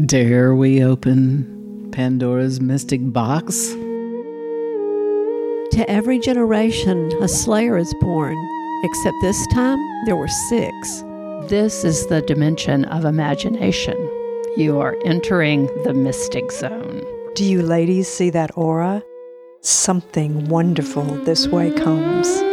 Dare we open Pandora's mystic box? To every generation, a slayer is born, except this time there were six. This is the dimension of imagination. You are entering the mystic zone. Do you ladies see that aura? Something wonderful this way comes.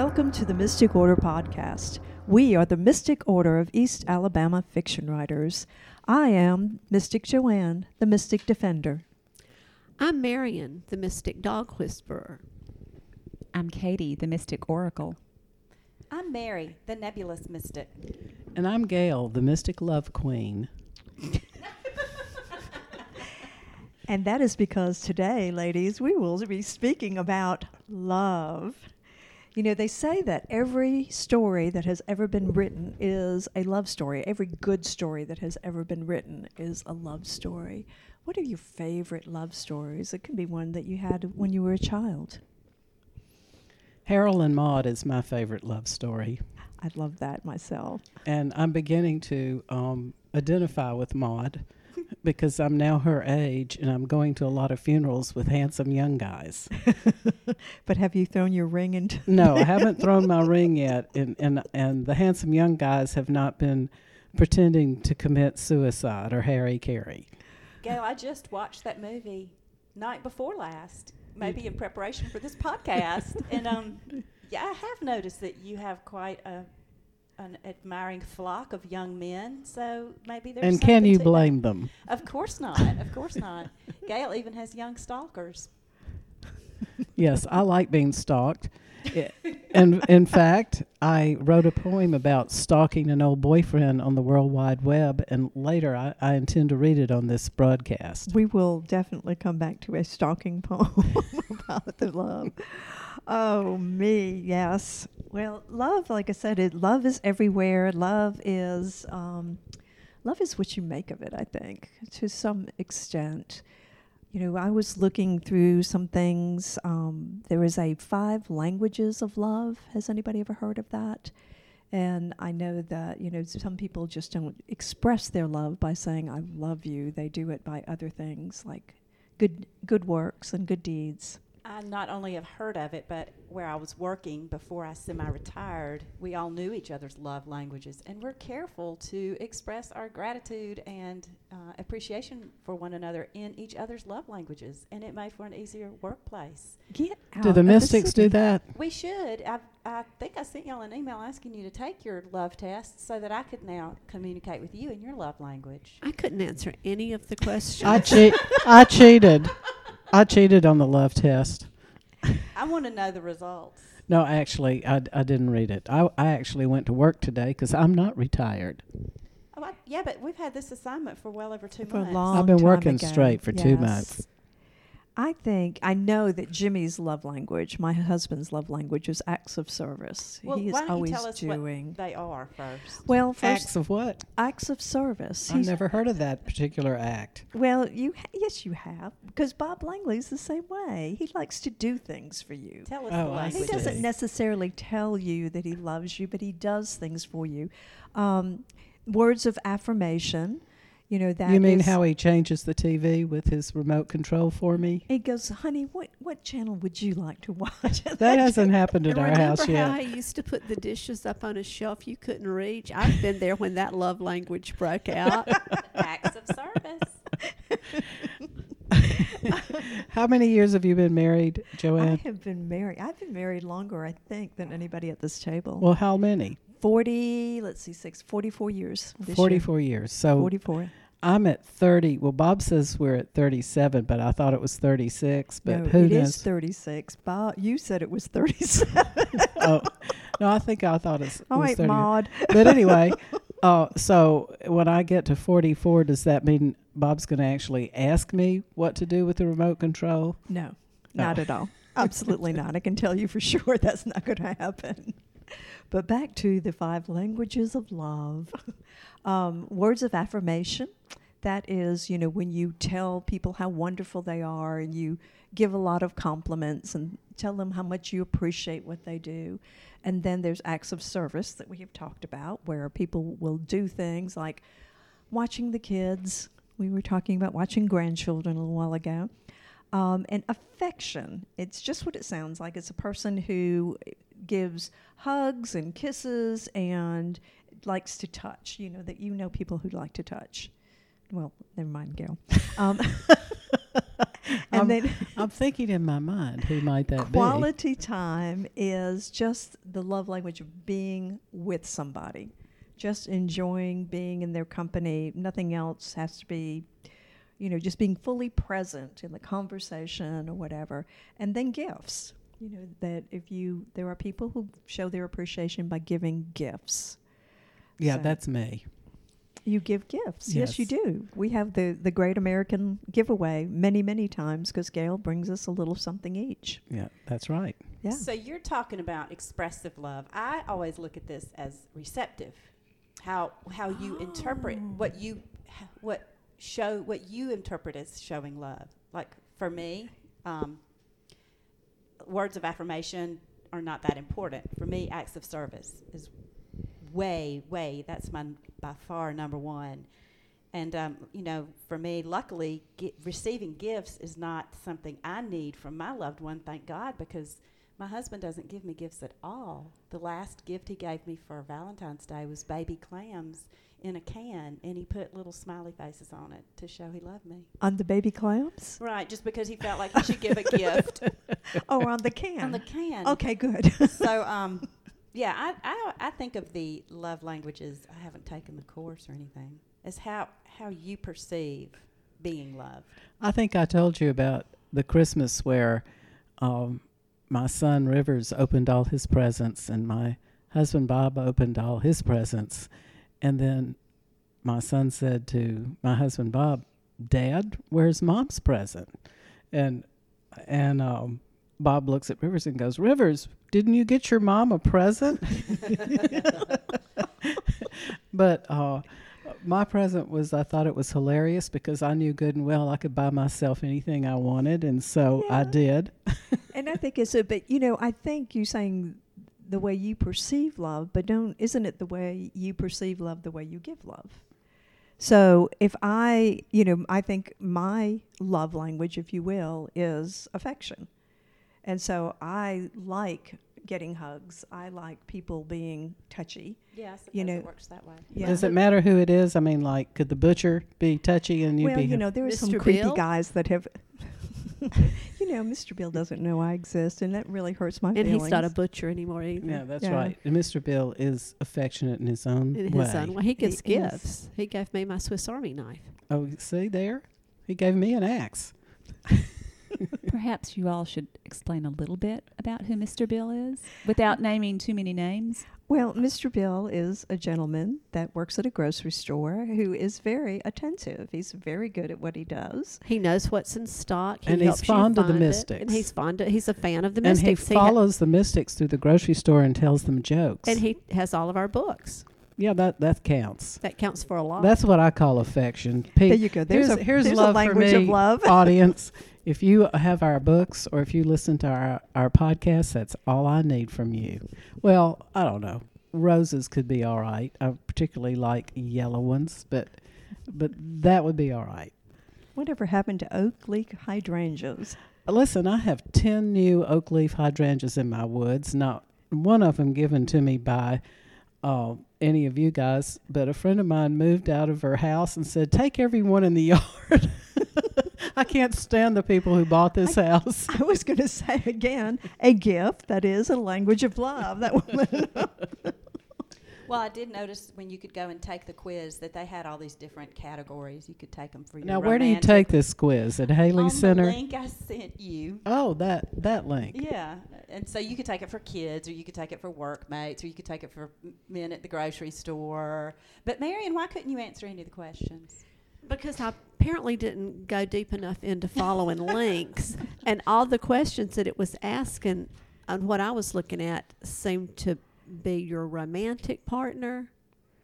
Welcome to the Mystic Order podcast. We are the Mystic Order of East Alabama fiction writers. I am Mystic Joanne, the Mystic Defender. I'm Marion, the mystic dog whisperer. I'm Katie, the Mystic Oracle. I'm Mary, the nebulous mystic. And I'm Gail, the mystic love queen. And that is because today, ladies, we will be speaking about love. You know, they say that every story that has ever been written is a love story. Every good story that has ever been written is a love story. What are your favorite love stories? It can be one that you had when you were a child. Harold and Maude is my favorite love story. I love that myself. And I'm beginning to um, identify with Maud because I'm now her age and I'm going to a lot of funerals with handsome young guys. But have you thrown your ring into? No, I haven't thrown my ring yet, and, and, and the handsome young guys have not been pretending to commit suicide or hara-kiri. Gail, I just watched that movie night before last, maybe in preparation for this podcast. and um, yeah, I have noticed that you have quite a an admiring flock of young men. So maybe there's And can you blame them? Of course not. Of course not. Gail even has young stalkers. Yes, I like being stalked. And in fact, I wrote a poem about stalking an old boyfriend on the World Wide Web, and later I, I intend to read it on this broadcast. We will definitely come back to a stalking poem about the love. Oh, me, yes. Well, love, like I said, it, love is everywhere. Love is, um, love is what you make of it. I think to some extent. You know, I was looking through some things. Um, there is a five languages of love. Has anybody ever heard of that? And I know that, you know, some people just don't express their love by saying, I love you. They do it by other things like good, good works and good deeds. I not only have heard of it, but where I was working before I semi retired, we all knew each other's love languages. And we're careful to express our gratitude and uh, appreciation for one another in each other's love languages. And it made for an easier workplace. Get out Do the of mystics do that? We should. I, I think I sent y'all an email asking you to take your love test so that I could now communicate with you in your love language. I couldn't answer any of the questions. I cheat. I cheated. I cheated on the love test. I want to know the results. No, actually, I, I didn't read it. I, I actually went to work today because I'm not retired. Oh, I, yeah, but we've had this assignment for well over two For a months. long I've been time working ago. straight for two Yes. months. I think I know that Jimmy's love language, my husband's love language, is acts of service. Well, he is why don't you always tell us doing. what they are first? well, first Acts of what? acts of service. I've He's- never heard of that particular act. Well, you ha- yes, you have because Bob Langley's the same way. He likes to do things for you. Tell us Oh, the I He doesn't necessarily tell you that he loves you, but he does things for you. Um, words of affirmation, you know that. you mean is- how he changes the TV with his remote control for me? he goes, honey? What what channel would you like to watch? That hasn't happened at And our remember house how yet. he used to put the dishes up on a shelf you couldn't reach? I've been there when that love language broke out. Acts of service. How many years have you been married, Joanne? I have been married. I've been married longer, I think, than anybody at this table. Well, how many? 40, let's see, six, 44 years. this year. 44 years. So 44. I'm at 30. Well, Bob says we're at 37, but I thought it was 36. But no, who it knows? is 36. Bob, you said it was 37. oh, no, I think I thought it's, it All was right, 30. Maud. But anyway, uh, so when I get to 44, does that mean Bob's going to actually ask me what to do with the remote control? No, not Oh. at all. Absolutely not. I can tell you for sure that's not going to happen. But back to the five languages of love. Um, words of affirmation. That is, you know, when you tell people how wonderful they are and you give a lot of compliments and tell them how much you appreciate what they do. And then there's acts of service that we have talked about where people will do things like watching the kids. We were talking about watching grandchildren a little while ago. Um, and affection, it's just what it sounds like. It's a person who gives hugs and kisses and likes to touch. You know, that you know people who like to touch. Well, never mind, Gail. Um, and I'm, then I'm thinking in my mind, who might that be? quality time is just the love language of being with somebody, just enjoying being in their company. Nothing else has to be, you know, just being fully present in the conversation or whatever. And then gifts. You know, that if you, there are people who show their appreciation by giving gifts. Yeah, So- that's me. You give gifts. Yes, you do. We have the, the Great American Giveaway many, many times because Gail brings us a little something each. Yeah, that's right. Yeah. So you're talking about expressive love. I always look at this as receptive. How how you interpret oh. what you what show what you interpret as showing love. Like for me, um, words of affirmation are not that important. For me, acts of service is way way that's my by far number one. And um, you know, for me, luckily, receiving gifts is not something I need from my loved one. Thank God, because my husband doesn't give me gifts at all. The last gift he gave me for Valentine's Day was baby clams in a can, and he put little smiley faces on it to show he loved me. On the baby clams? Right, just because he felt like he should give a gift Oh, on the can. on the can. Okay, good. So, um, yeah, I, I I think of the love languages. I haven't taken the course or anything. As how how you perceive being loved. I think I told you about the Christmas where um, my son Rivers opened all his presents and my husband Bob opened all his presents. And then my son said to my husband Bob, Dad, where's mom's present? And and um, Bob looks at Rivers and goes, Rivers, didn't you get your mom a present? but uh, my present was I thought it was hilarious because I knew good and well I could buy myself anything I wanted, and so I did. and I think it's a but you know, I think you saying the way you perceive love, but don't isn't it the way you perceive love the way you give love? So if I, you know, I think my love language, if you will, is affection. And so I like getting hugs. I like people being touchy. Yeah, You know, it works that way. Yeah. Does it matter who it is? I mean, like, could the butcher be touchy and you well, be? you know, there are some Mr. creepy Bill? guys that have. you know, Mr. Bill doesn't know I exist, and that really hurts my And feelings. And he's not a butcher anymore either. yeah, that's Yeah. right. And Mr. Bill is affectionate in his own In way. his own way. He gives He is. gifts. He gave me my Swiss Army knife. Oh, see there, he gave me an axe. Perhaps you all should explain a little bit about who Mr. Bill is without naming too many names. Well, Mr. Bill is a gentleman that works at a grocery store who is very attentive. He's very good at what he does. He knows what's in stock. He And he's fond of the find it, Mystics. and he's fond. Of, he's a fan of the mystics. and he mystics. ha- follows the mystics through the grocery store and tells them jokes. and he has all of our books. yeah, that that counts. That counts for a lot. That's what I call affection. Pete, There you go. There's, here's, a, here's there's love a language for of love. audience. If you have our books or if you listen to our our podcast, that's all I need from you. Well, I don't know. Roses could be all right. I particularly like yellow ones, but but that would be all right. Whatever happened to oak leaf hydrangeas? Listen, I have 10 new oak leaf hydrangeas in my woods. Not one of them given to me by uh, any of you guys, but a friend of mine moved out of her house and said, Take every one in the yard. I can't stand the people who bought this house. I was going to say again, a gift that is a language of love. That woman. Well, I did notice when you could go and take the quiz that they had all these different categories. You could take them for your Now, where do you take this quiz? At Haley On Center? the link I sent you. Oh, that, that link. Yeah, and so you could take it for kids, or you could take it for workmates, or you could take it for men at the grocery store. But Marion, why couldn't you answer any of the questions? Because I apparently didn't go deep enough into following links, and all the questions that it was asking on what I was looking at seemed to be your romantic partner,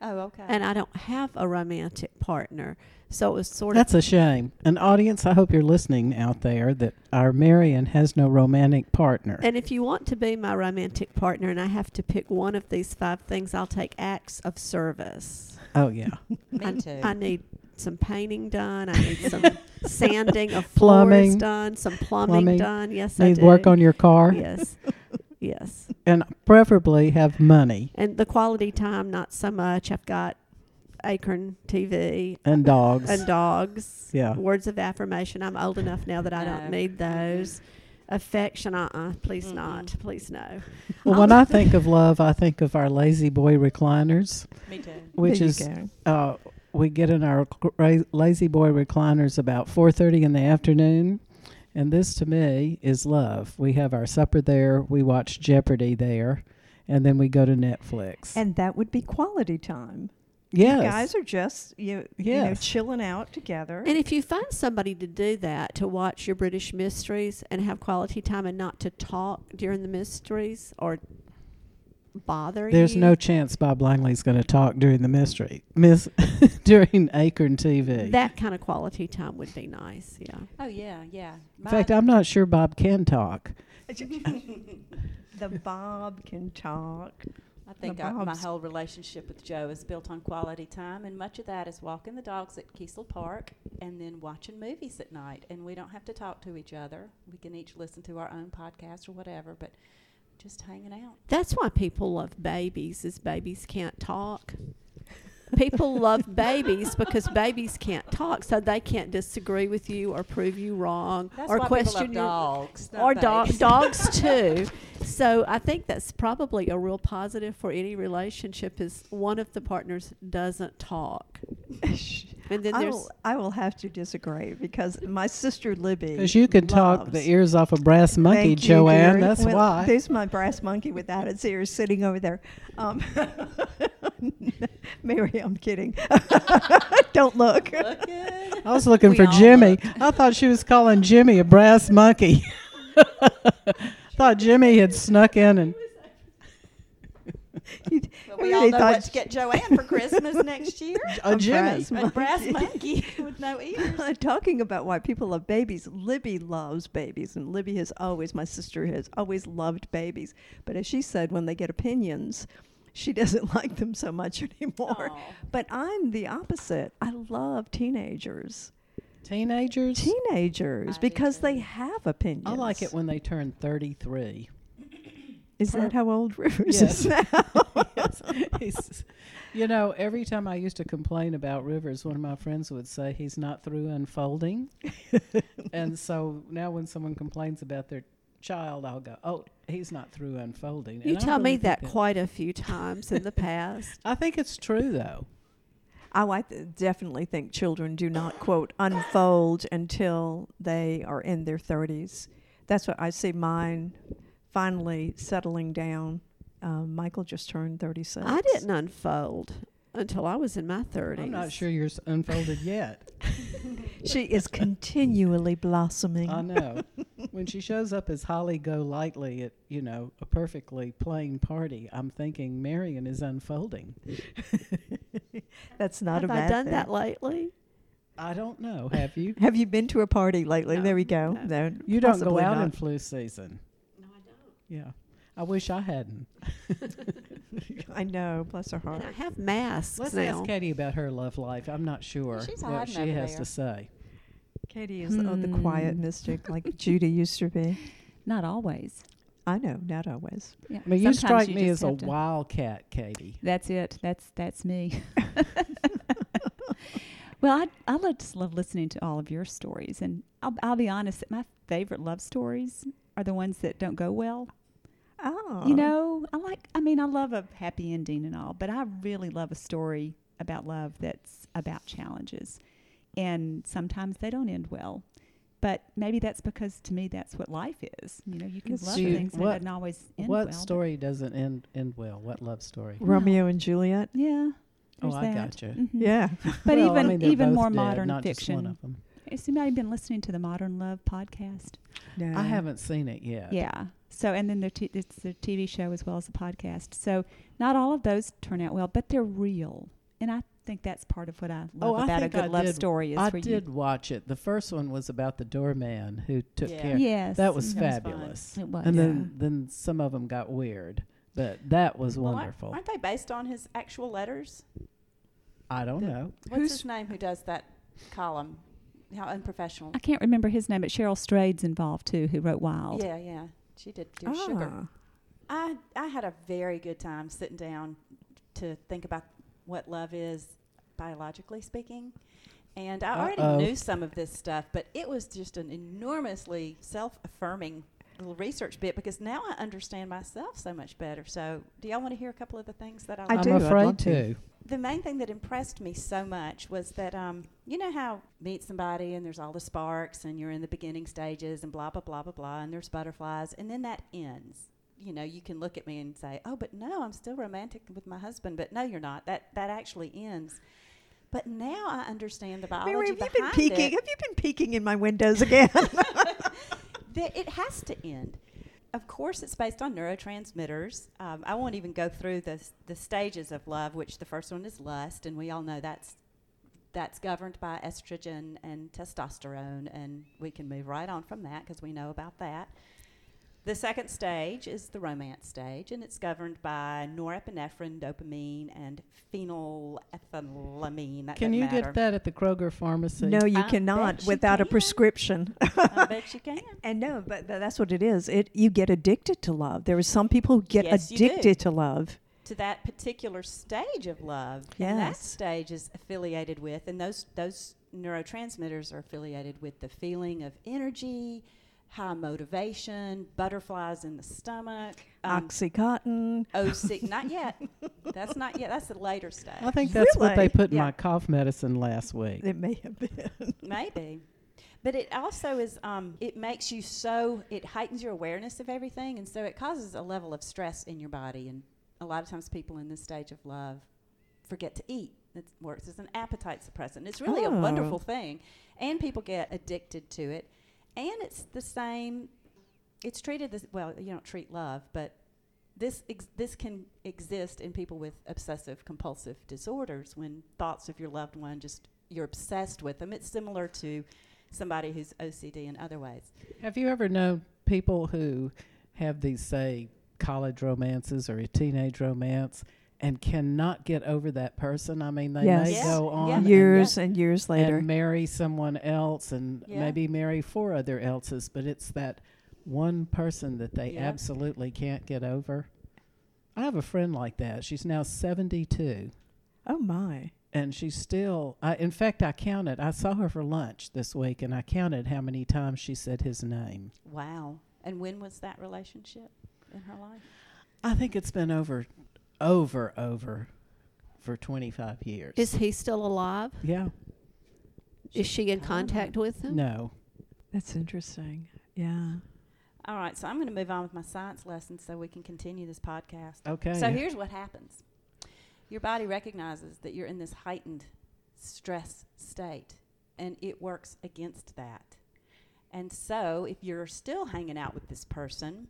Oh, okay. and I don't have a romantic partner. So it was sort of That's a shame. An audience, I hope you're listening out there that our Marion has no romantic partner. And if you want to be my romantic partner and I have to pick one of these five things, I'll take acts of service. oh yeah. Me I, too. I need some painting done. I need some sanding of floors Plumbing. done, some plumbing, Plumbing. done. Yes, I Need do. work on your car Yes. yes. and preferably have money And the quality time, not so much. I've got Acorn TV and dogs. and dogs. Yeah. Words of affirmation. I'm old enough now that I don't need those. Affection, uh uh Please Mm-mm. not. Please no. well, when I think of love, I think of our La-Z-Boy recliners, Me too. which There you is go. uh, we get in our La-Z-Boy recliners about 4:30 in the afternoon, and this to me is love. We have our supper there, we watch Jeopardy there, and then we go to Netflix. And that would be quality time. yes, You guys are just you, you know chilling out together. And if you find somebody to do that, to watch your British mysteries and have quality time and not to talk during the mysteries or bother there's you. no chance Bob Langley's going to talk during the mystery, miss during Acorn TV. that kind of quality time would be nice. Yeah. Oh yeah, yeah. in fact, I'm not sure Bob can talk. the Bob can talk. I think I, my whole relationship with Joe is built on quality time, and much of that is walking the dogs at Kiesel Park and then watching movies at night. And we don't have to talk to each other. We can each listen to our own podcast or whatever, but just hanging out. That's why people love babies is babies can't talk. People love babies because babies can't talk, so they can't disagree with you or prove you wrong That's or why question people your love dogs, not or dog, babies. dogs too. So I think that's probably a real positive for any relationship is one of the partners doesn't talk. And then I there's will, I will have to disagree because my sister Libby. Because you can talk the ears off a brass monkey, Thank you, Joanne. dear. That's Well, why. There's my brass monkey without its ears sitting over there. Um, Mary, I'm kidding. Don't look. Look. I was looking We for all Jimmy. I thought she was calling Jimmy a brass monkey. thought Jimmy had snuck in and Well, we They all know thought- what to get Joanne for Christmas next year. a A Jimmy. brass A brass monkey. monkey with no ears. Talking about why people love babies, Libby loves babies, and Libby has always, my sister has always loved babies. But as she said, when they get opinions, she doesn't like them so much anymore. Aw. But I'm the opposite. I love teenagers. Teenagers. Teenagers, I because they have opinions. I like it when they turn 33. Is that how old Rivers Yes. is now? yes. He's, you know, every time I used to complain about Rivers, one of my friends would say he's not through unfolding. and so now when someone complains about their child, I'll go, oh, he's not through unfolding. you And I tell me that think quite a few times in the past. I think it's true, though. Oh, I th- definitely think children do not quote unfold until they are in their thirties. That's what I see mine finally settling down. Um, Michael just turned thirty-six. I didn't unfold until I was in my 30s. I'm not sure you're unfolded yet. She is continually blossoming. I know. when she shows up as Holly Golightly at, you know, a perfectly plain party, I'm thinking Marion is unfolding. That's not Have a I bad done thing. that lately? I don't know. Have you? Have you been to a party lately? No, there we go. no. No, You don't go out not. in flu season. No, I don't. Yeah. I wish I hadn't. I know. Bless her heart. And I have masks Let's now. ask Katie about her love life. I'm not sure she's what she has there. to say. Katie is the, the quiet Hmm. mystic, like Judy used to be. Not always. I know, not always. Yeah. I mean, you Sometimes strike you me as a wildcat, Katie. That's it. That's that's me. well, I I love, just love listening to all of your stories, and I'll I'll be honest. that My favorite love stories are the ones that don't go well. Oh, You know, I like. I mean, I love a happy ending and all, but I really love a story about love that's about challenges, and sometimes they don't end well. But maybe that's because to me that's what life is. You know, you can That's love true. things and What- it doesn't always end what well. but- story doesn't end end well? What love story? Romeo and Juliet. Yeah. Oh, I that. gotcha. Mhm. Yeah. But Well, I even mean, even more dead, modern not just one fiction of them. has anybody been listening to the Modern Love podcast? No. I haven't seen it yet. Yeah. So, and then the t- it's the TV show as well as the podcast. So, not all of those turn out well, but they're real, and I think that's part of what I oh, love Oh, about a good I love did- story. Is I for did watch it. The first one was about the doorman who took Yeah. care. you. Yes, That was That was fabulous. It was. And Yeah. then then some of them got weird, but that was Well, wonderful. Aren't they based on his actual letters? I don't the- know. What's Who's- his name who does that column? How unprofessional. I can't remember his name, but Cheryl Strayed's involved too, who wrote Wild. Yeah, yeah. She did Sugar. Ah. I I had a very good time sitting down to think about what love is biologically speaking. And I already Uh-oh. knew some of this stuff, but it was just an enormously self-affirming little research bit because now I understand myself so much better. So, do y'all want to hear a couple of the things that I, I love? do, I'm I'd afraid love to. to. the main thing that impressed me so much was that um, you know how meet somebody and there's all the sparks and you're in the beginning stages and blah blah blah blah blah and there's butterflies and then that ends. You know, you can look at me and say, "Oh, but no, I'm still romantic with my husband." But no, you're not. That that actually ends. But now I understand the biology Mary, have you been peeking? it. Have you been peeking in my windows again? that it has to end. Of course, it's based on neurotransmitters. Um, I won't even go through the the stages of love, which the first one is lust, and we all know that's that's governed by estrogen and testosterone, and we can move right on from that because we know about that. The second stage is the romance stage, and it's governed by norepinephrine, dopamine, and phenylethylamine. That Can you matter. get that at the Kroger pharmacy? no, you I cannot bet you without a prescription. I bet you can. and no, but th- that's what it is. It you get addicted to love. There are some people who get Yes, addicted to love. to that particular stage of love. And that stage is affiliated with, and those those neurotransmitters are affiliated with the feeling of energy, high motivation, butterflies in the stomach. Um, Oxycontin. OC, not yet. That's not yet. That's the later stage. I think that's what they put in Yeah. my cough medicine last week. It may have been. Maybe. But it also is, um, it makes you so, it heightens your awareness of everything. And so it causes a level of stress in your body. And a lot of times people in this stage of love forget to eat. It works as an appetite suppressant. It's really a Oh. wonderful thing. And people get addicted to it. And it's the same, it's treated as, well, you don't treat love, but this ex- this can exist in people with obsessive compulsive disorders when thoughts of your loved one just you're obsessed with them. It's similar to somebody who's OCD in other ways. Have you ever known people who have these, say, college romances or a teenage romance and cannot get over that person? I mean, they Yes. may Yeah, go yeah. on and- years and years later. and marry someone else and Yeah. maybe marry four other else's, but it's that one person that they Yeah. absolutely can't get over. I have a friend like that. She's now 72 oh my. and she's still I in fact I counted. I saw her for lunch this week and I counted how many times she said his name. Wow. And when was that relationship in her life? I think it's been over over over for 25 years. Is he still alive? yeah. Is she in I don't know. contact with him? No. That's interesting. Yeah. All right, so I'm going to move on with my science lesson so we can continue this podcast. Okay. So here's what happens your body recognizes that you're in this heightened stress state, and it works against that. And so, if you're still hanging out with this person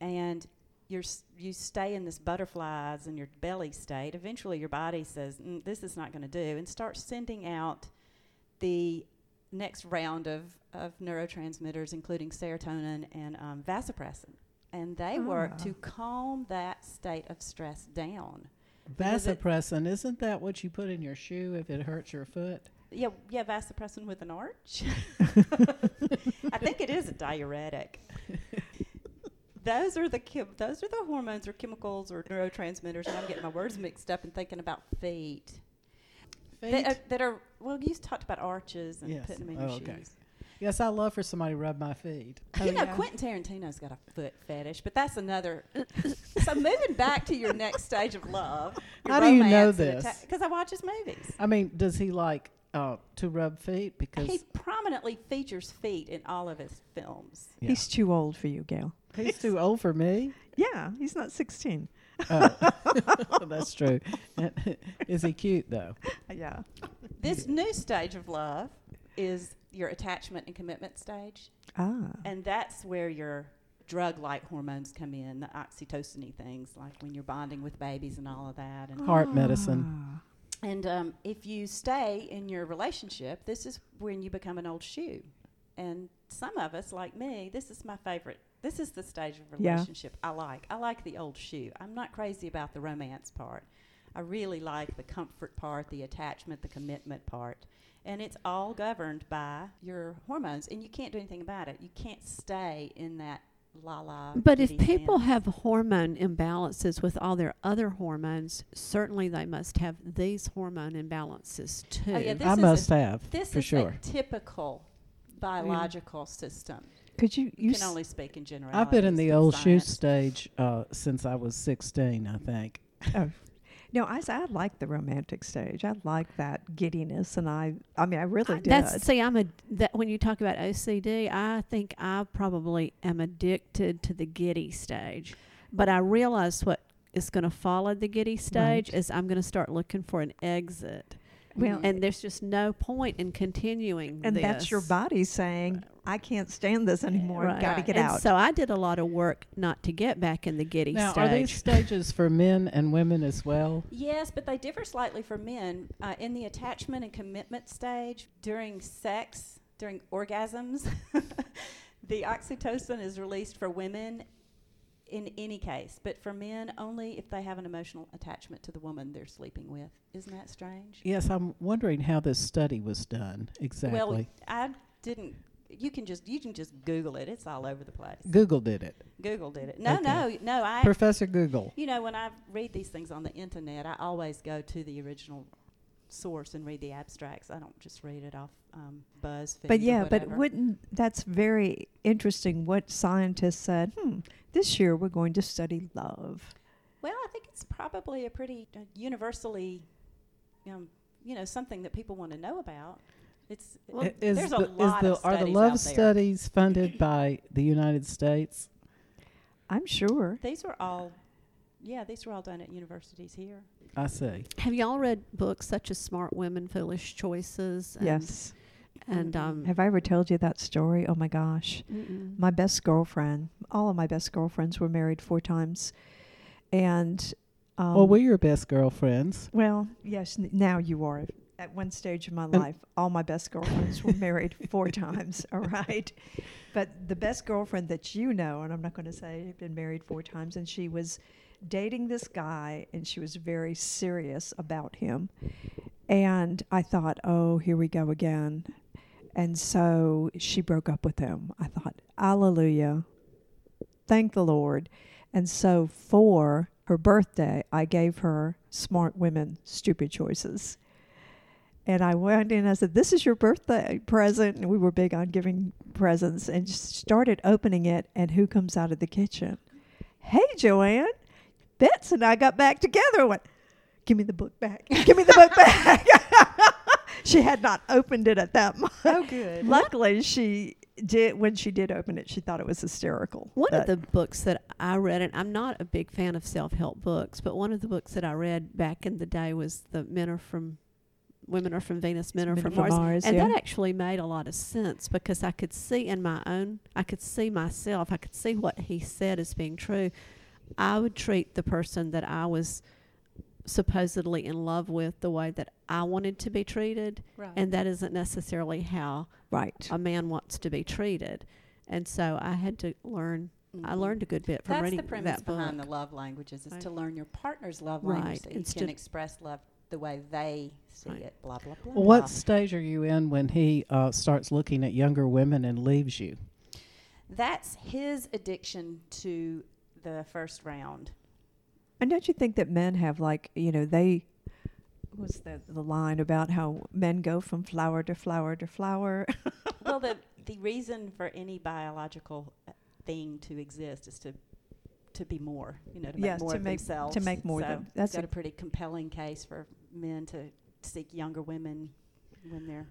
and you're, you stay in this butterflies in your belly state, eventually your body says, mm, This is not going to do, and starts sending out the next round of, of neurotransmitters, including serotonin and um, vasopressin. And they work Ah. to calm that state of stress down. Vasopressin, isn't that what you put in your shoe if it hurts your foot? Yeah, yeah, vasopressin with an arch. I think it is a diuretic. those are the chem- those are the hormones or chemicals or neurotransmitters, and I'm getting my words mixed up and thinking about feet. That, are, uh, that are well, you talked about arches and Yes. putting them in oh, your Oh, okay. shoes. Yes, I love for somebody to rub my feet. you oh, know, Quentin Tarantino's got a foot fetish, but that's another. so moving back to your next stage of love. How do you know this? Because I watch his movies. I mean, does he like uh, to rub feet? Because He prominently features feet in all of his films. Yeah. He's too old for you, Gail. he's too old for me. Yeah, he's not 16. Oh, that's true. Is he cute though? Yeah. This new stage of love is your attachment and commitment stage, Ah. and that's where your drug-like hormones come in, the oxytocin things, like when you're bonding with babies and all of that. And Heart medicine. And um, if you stay in your relationship, this is when you become an old shoe. And some of us, like me, this is my favorite. This is the stage of Yeah. relationship I like. I like the old shoe. I'm not crazy about the romance part. I really like the comfort part, the attachment, the commitment part. And it's all governed by your hormones, and you can't do anything about it. You can't stay in that la la. But if people dance. have hormone imbalances with all their other hormones, certainly they must have these hormone imbalances too. Oh, yeah, this I is a- must have this for is sure. a typical biological system. Could you You you can s- only speak in general. I've been in the old shoe stage uh, since I was 16, I think. Oh. No, I I like the romantic stage. I like that giddiness, and I, I mean, I really I- did. That's see, I'm a that when you talk about OCD, I think I probably am addicted to the giddy stage. But I realize what is going to follow the giddy stage Right. is I'm going to start looking for an exit, well, and eh there's just no point in continuing. and that's your body saying, "I can't stand this anymore. Right. Got to get and out." So I did a lot of work not to get back in the giddy Now, stage. are these stages for men and women as well? Yes, but they differ slightly for men. Uh, in the attachment and commitment stage, during sex, during orgasms, the oxytocin is released for women in any case, but for men only if they have an emotional attachment to the woman they're sleeping with. Isn't that strange? Yes, I'm wondering how this study was done exactly. Well, I didn't. You can just you can just Google it. It's all over the place. Google did it. Google did it. No, Okay. no, no. I Professor Google. You know, when I read these things on the internet, I always go to the original source and read the abstracts. I don't just read it off um, BuzzFeed. but or yeah, but wouldn't that's very interesting? What scientists said? Hmm. This year we're going to study love. well, I think it's probably a pretty uh, universally, um, you know, something that people want to know about. It's Well, is there's the, a is the, of are the love out there. studies funded by the United States? I'm sure. these are all, yeah, these were all done at universities here. I see. Have y'all read books such as Smart Women, Foolish Choices? And, Yes. And um, Have I ever told you that story? Oh my gosh. mm-mm. My best girlfriend, all of my best girlfriends were married four times. And um, well, we're your best girlfriends. Well, yes, n- now you are. At one stage of my life, all my best girlfriends were married four times, all right? But the best girlfriend that you know, and I'm not going to say had been married four times, and she was dating this guy, and she was very serious about him. And I thought, oh, here we go again. And so she broke up with him. I thought, hallelujah. Thank the Lord. And so for her birthday, I gave her Smart Women Stupid Choices. And I went in and I said, This is your birthday present. And we were big on giving presents and just started opening it. And who comes out of the kitchen? Hey, Joanne. Bets and I got back together. I went, Give me the book back. Give me the book back. she had not opened it at that oh, moment. Oh, good. Luckily, she did. When she did open it, she thought it was hysterical. One of the books that I read, and I'm not a big fan of self help books, but one of the books that I read back in the day was The Men Are From Women Are From Venus, Men Are From, From Mars. Mars, and yeah. that actually made a lot of sense because I could see in my own, I could see myself, I could see what he said as being true. I would treat the person that I was supposedly in love with the way that I wanted to be treated, Right. and that isn't necessarily how right. a man wants to be treated. And so I had to learn. I Mhm. learned a good bit from That's reading the premise that book. behind the love languages is Right. to learn your partner's love Right, language so you instead- can express love the way they see Right. it. Blah blah blah. Well, what stage are you in when he uh, starts looking at younger women and leaves you? That's his addiction to the first round. And don't you think that men have like you know they what's the the line about how men go from flower to flower to flower? well, the the reason for any biological uh, thing to exist is to to be more, you know, to make Yes, more to of make- themselves. to make more of so them. That's got a- a pretty compelling case for men to seek younger women when they're.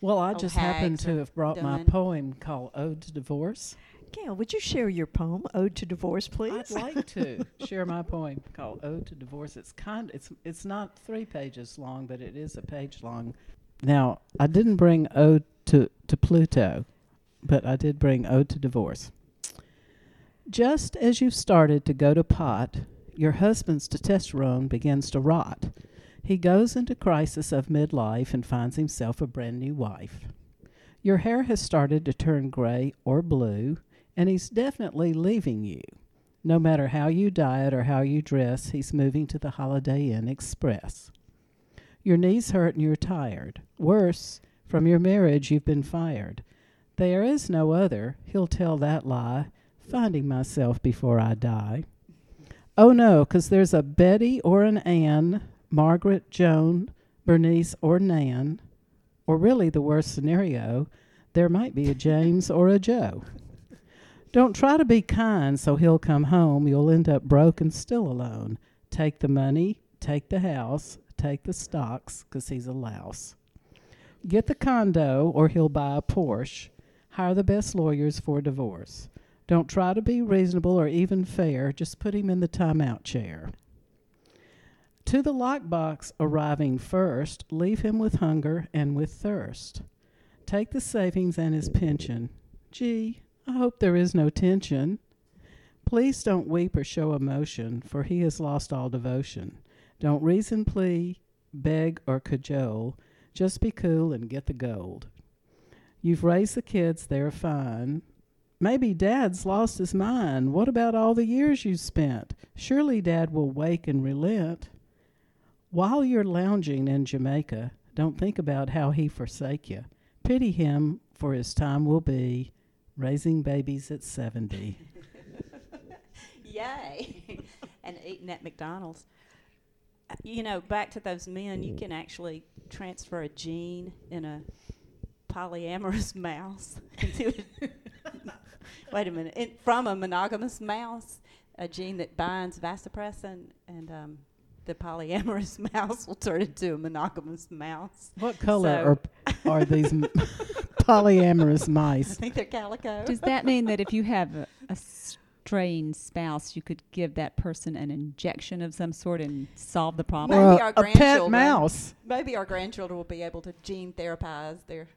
Well, I just happened hags to have brought my poem called Ode to Divorce. Gail, would you share your poem "Ode to Divorce," please? I'd like to share my poem called Ode to Divorce. It's kind it's it's not three pages long, but it is a page long. Now, I didn't bring Ode to to Pluto, but I did bring Ode to Divorce. Just as you've started to go to pot, your husband's testosterone begins to rot. He goes into crisis of midlife and finds himself a brand new wife. Your hair has started to turn gray or blue, and he's definitely leaving you. No matter how you diet or how you dress, he's moving to the Holiday Inn Express. Your knees hurt and you're tired. Worse, from your marriage, you've been fired. There is no other, he'll tell that lie, finding myself before I die. Oh no, 'cause there's a Betty or an Ann, Margaret, Joan, Bernice, or Nan, or really the worst scenario, there might be a James or a Joe. Don't try to be kind so he'll come home. You'll end up broke and still alone. Take the money, take the house, take the stocks 'cause he's a louse. Get the condo or he'll buy a Porsche. Hire the best lawyers for divorce. Don't try to be reasonable or even fair. Just put him in the timeout chair. To the lockbox arriving first, leave him with hunger and with thirst. Take the savings and his pension. Gee, I hope there is no tension. Please don't weep or show emotion, for he has lost all devotion. Don't reason, plea, beg, or cajole. Just be cool and get the gold. You've raised the kids, they're fine. Maybe dad's lost his mind. What about all the years you spent? Surely dad will wake and relent. While you're lounging in Jamaica, don't think about how he forsake you. Pity him, for his time will be raising babies at 70. Yay! and eating at McDonald's. You know, back to those men, you can actually transfer a gene in a polyamorous mouse. into Wait a minute. In, from a monogamous mouse, a gene that binds vasopressin, and um, the polyamorous mouse will turn into a monogamous mouse. What color So- are, are these m- polyamorous mice? I think they're calico. Does that mean that if you have a, a strained spouse, you could give that person an injection of some sort and solve the problem? Maybe Or our a pet grandchildren. mouse. Maybe our grandchildren will be able to gene therapize their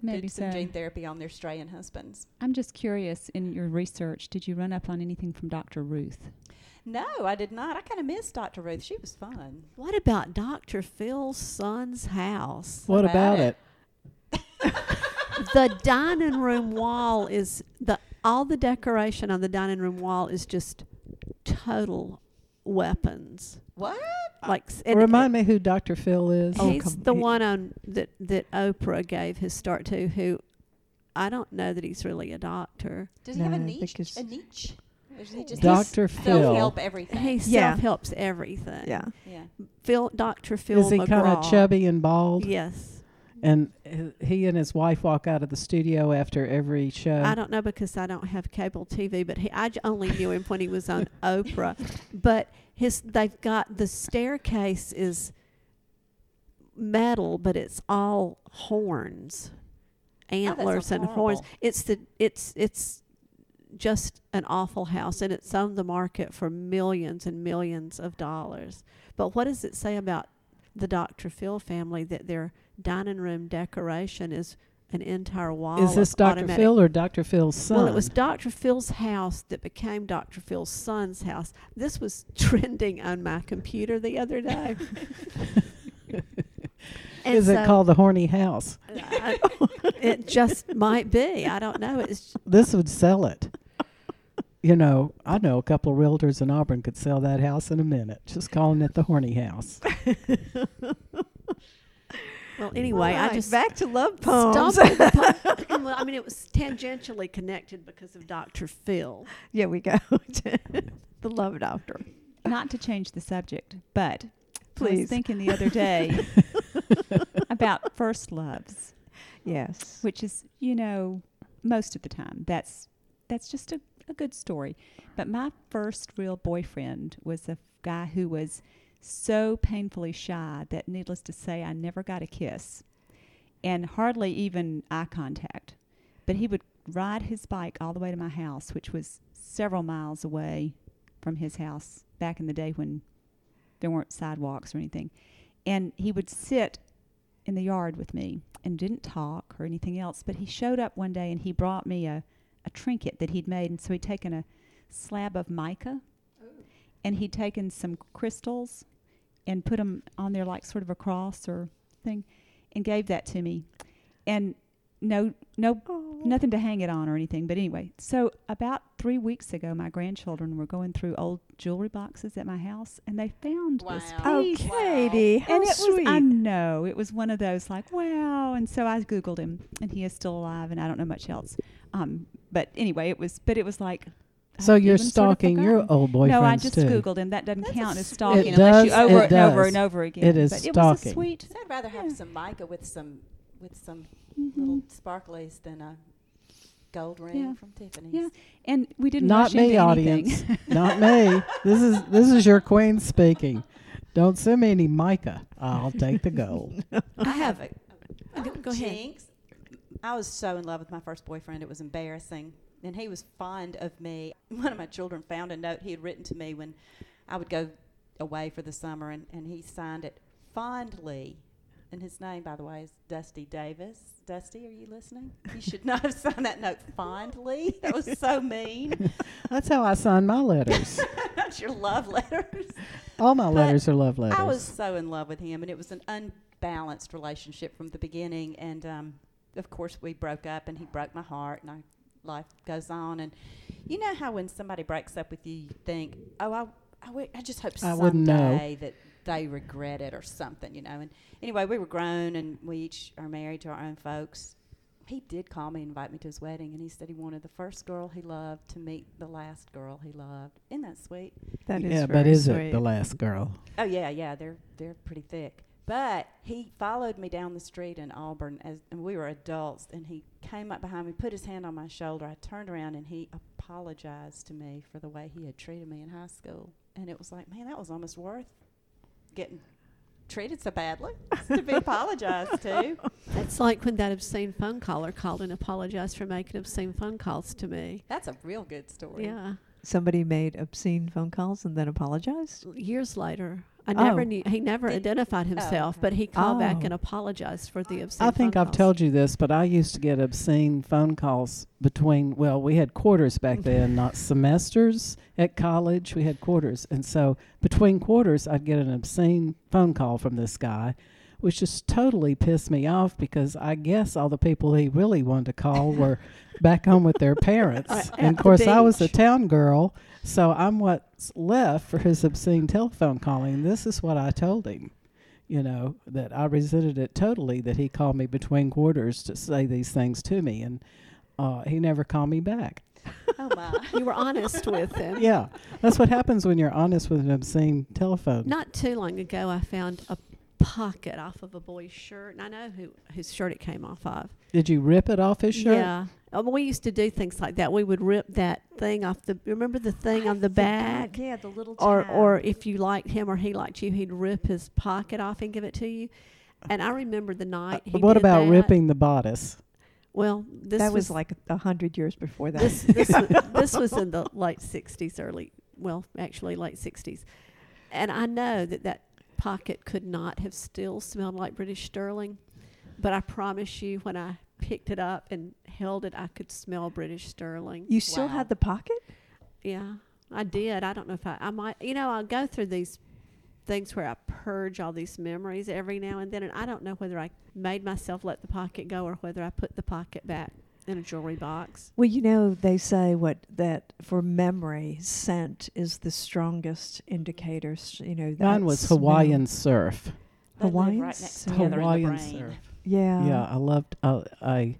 Maybe some so. gene therapy on their straying husbands. I'm just curious. In your research, did you run up on anything from Dr. Ruth? No, I did not. I kind of missed Dr. Ruth. She was fun. What about Dr. Phil's son's house? What about about it? it? the dining room wall is the all the decoration on the dining room wall is just total weapons. What? Like s- and- Remind me who Dr. Phil is. Oh, He's come- the he- one on that that Oprah gave his start to. Who I don't know that he's really a doctor. Does he have a niche? A niche? Or just Dr. Phil. self-help everything? He Yeah. self helps everything. Yeah. yeah. Phil, Doctor Phil Is he kind of chubby and bald? Yes. And he and his wife walk out of the studio after every show. I don't know because I don't have cable TV, but he, I j- only knew him when he was on Oprah. But his they've got the staircase is metal, but it's all horns, oh, antlers, and horns. It's the it's it's just an awful house, and it's on the market for millions and millions of dollars. But what does it say about the Dr. Phil family that their dining room decoration is an entire wall? is this Dr. automatic Phil or Dr. Phil's son? well, it was Dr. Phil's house that became Dr. Phil's son's house. This was trending on my computer the other day. Is it called the Horny House? I- it just might be. I don't know. It's This would sell it. You know, I know a couple of realtors in Auburn could sell that house in a minute, just calling it the Horny House. well. Anyway, I just back to love poems. Stop it. Po- well, I mean, it was tangentially connected because of Dr. Phil. yeah, we go the love doctor. Not to change the subject, but I Please. was thinking the other day about first loves, Yes. which is, you know, most of the time that's that's just a, a good story. But my first real boyfriend was a guy who was so painfully shy that, needless to say, I never got a kiss and hardly even eye contact. But he would ride his bike all the way to my house, which was several miles away from his house back in the day when there weren't sidewalks or anything. And he would sit in the yard with me and didn't talk or anything else. But he showed up one day and he brought me a, a trinket that he'd made. And so he'd taken a slab of mica oh. and he'd taken some crystals and put them on there like sort of a cross or thing and gave that to me. And no, no, nothing to hang it on or anything. But anyway, so about three weeks ago, my grandchildren were going through old jewelry boxes at my house, and they found this Wow. piece. Oh, Katie, how and it sweet. was, I know, it was one of those like, wow. And so I Googled him, and he is still alive, and I don't know much else. Um, but anyway, it was, but it was like, So I'd you're even sort of stalking your forgotten. old boyfriends No, I just too. Googled him. That doesn't That's count as stalking It unless you over it and over and over again. It is but it was stalking. a sweet. So I'd rather have Yeah. some mica with some with some Mhm. little sparklies than a gold ring Yeah. from Tiffany's. Yeah. And we didn't Not rush me, into audience. anything. Not me. This is this is your queen speaking. Don't send me any mica. I'll take the gold. I have a Oh, go- go ahead. Jinx. I was so in love with my first boyfriend. It was embarrassing. And he was fond of me. One of my children found a note he had written to me when I would go away for the summer, and, and he signed it fondly. And his name, by the way, is Dusty Davis. Dusty, are you listening? You should not have signed that note fondly. That was so mean. That's how I sign my letters. That's your love letters. All my But letters are love letters. I was so in love with him, and it was an unbalanced relationship from the beginning. And um, of course, we broke up, and he broke my heart, and our life goes on. And you know how when somebody breaks up with you, you think, "Oh, I, I, just hope I wouldn't know. someday that they regret it or something," you know. And anyway, we were grown, and we each are married to our own folks. He did call me and invite me to his wedding, and he said he wanted the first girl he loved to meet the last girl he loved. Isn't that sweet? That is yeah, but is sweet. it the last girl? Oh yeah, yeah, they're they're pretty thick. But he followed me down the street in Auburn as and we were adults and he came up behind me, put his hand on my shoulder. I turned around and he apologized to me for the way he had treated me in high school. And it was like, man, that was almost worth getting treated so badly to be apologized to. It's like when that obscene phone caller called and apologized for making obscene phone calls to me. That's a real good story. Yeah. Somebody made obscene phone calls and then apologized. Years later, I never Oh. knew. He never Did- identified oh, himself, okay. but he called back Oh. and apologized for the obscene. I think phone I've calls. told you this, but I used to get obscene phone calls between, well, we had quarters back then, not semesters at college. We had quarters. And so between quarters, I'd get an obscene phone call from this guy, which just totally pissed me off because I guess all the people he really wanted to call were back home with their parents. Uh, and of course, I was a town girl, so I'm what's left for his obscene telephone calling. This is what I told him you know, that I resented it totally that he called me between quarters to say these things to me, and uh, he never called me back. Oh my. You were honest with him. Yeah, that's what happens when you're honest with an obscene telephone. Not too long ago, I found a pocket off of a boy's shirt, and I know who whose shirt it came off of. Did you rip it off his shirt? Yeah. Um, we used to do things like that. We would rip that thing off the. Remember the thing on the back, Yeah, the little or tab. or if you liked him or he liked you, he'd rip his pocket off and give it to you. And I remember the night. He what did about that. ripping the bodice? Well, this that was, like a hundred years before that. this this was, this was in the late '60s, early well, actually late '60s, and I know that that pocket could not have still smelled like British Sterling, but I promise you, when I picked it up and held it, I could smell British Sterling. you still Wow. had the pocket? Yeah, I did. I don't know if I, I might, you know, I'll go through these things where I purge all these memories every now and then, and I don't know whether I made myself let the pocket go or whether I put the pocket back in a jewelry box. Well, you know, they say what that for memory, scent is the strongest indicator. You know, Mine that was smell. Hawaiian surf. Hawaiian right surf. together in the Hawaiian surf. Yeah. Yeah, I loved. Uh, I